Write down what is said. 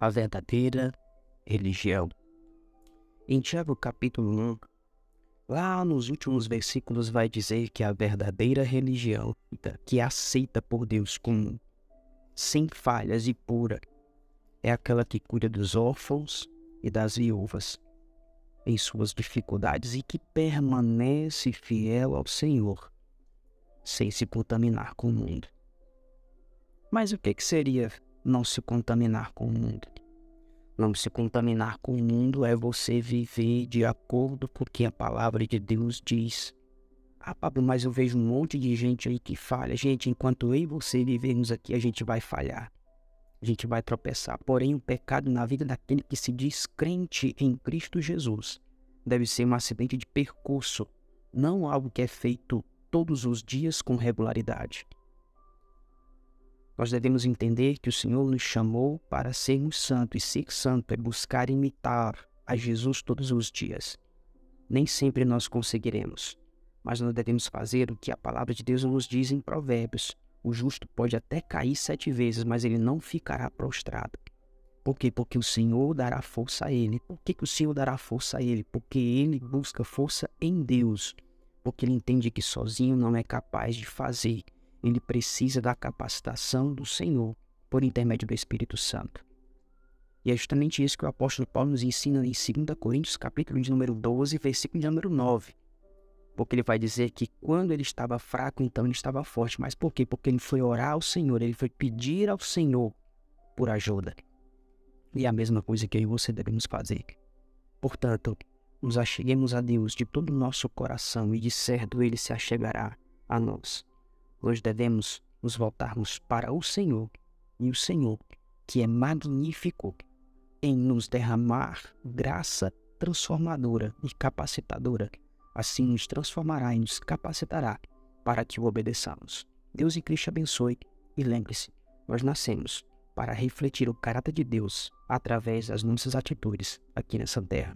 a verdadeira religião. Em Tiago capítulo 1, lá nos últimos versículos vai dizer que a verdadeira religião, que é aceita por Deus como sem falhas e pura, é aquela que cuida dos órfãos e das viúvas em suas dificuldades e que permanece fiel ao Senhor, sem se contaminar com o mundo. Mas o que, que seria não se contaminar com o mundo. Não se contaminar com o mundo é você viver de acordo com o que a palavra de Deus diz. Ah, Pablo, mas eu vejo um monte de gente aí que falha. Gente, enquanto eu e você vivemos aqui, a gente vai falhar. A gente vai tropeçar. Porém, o pecado na vida daquele que se diz crente em Cristo Jesus deve ser um acidente de percurso, não algo que é feito todos os dias com regularidade. Nós devemos entender que o Senhor nos chamou para sermos santos, e ser santo é buscar imitar a Jesus todos os dias. Nem sempre nós conseguiremos, mas nós devemos fazer o que a palavra de Deus nos diz em Provérbios. O justo pode até cair sete vezes, mas ele não ficará prostrado. Por quê? Porque o Senhor dará força a ele. Por que, que o Senhor dará força a ele? Porque ele busca força em Deus. Porque ele entende que sozinho não é capaz de fazer ele precisa da capacitação do Senhor por intermédio do Espírito Santo. E é justamente isso que o apóstolo Paulo nos ensina em 2 Coríntios, capítulo de número 12, versículo de número 9. Porque ele vai dizer que quando ele estava fraco, então ele estava forte. Mas por quê? Porque ele foi orar ao Senhor, ele foi pedir ao Senhor por ajuda. E é a mesma coisa que eu e você devemos fazer. Portanto, nos acheguemos a Deus de todo o nosso coração e de certo ele se achegará a nós nós devemos nos voltarmos para o Senhor e o Senhor, que é magnífico em nos derramar graça transformadora e capacitadora, assim nos transformará e nos capacitará para que o obedeçamos. Deus e Cristo abençoe e lembre-se, nós nascemos para refletir o caráter de Deus através das nossas atitudes aqui nessa terra.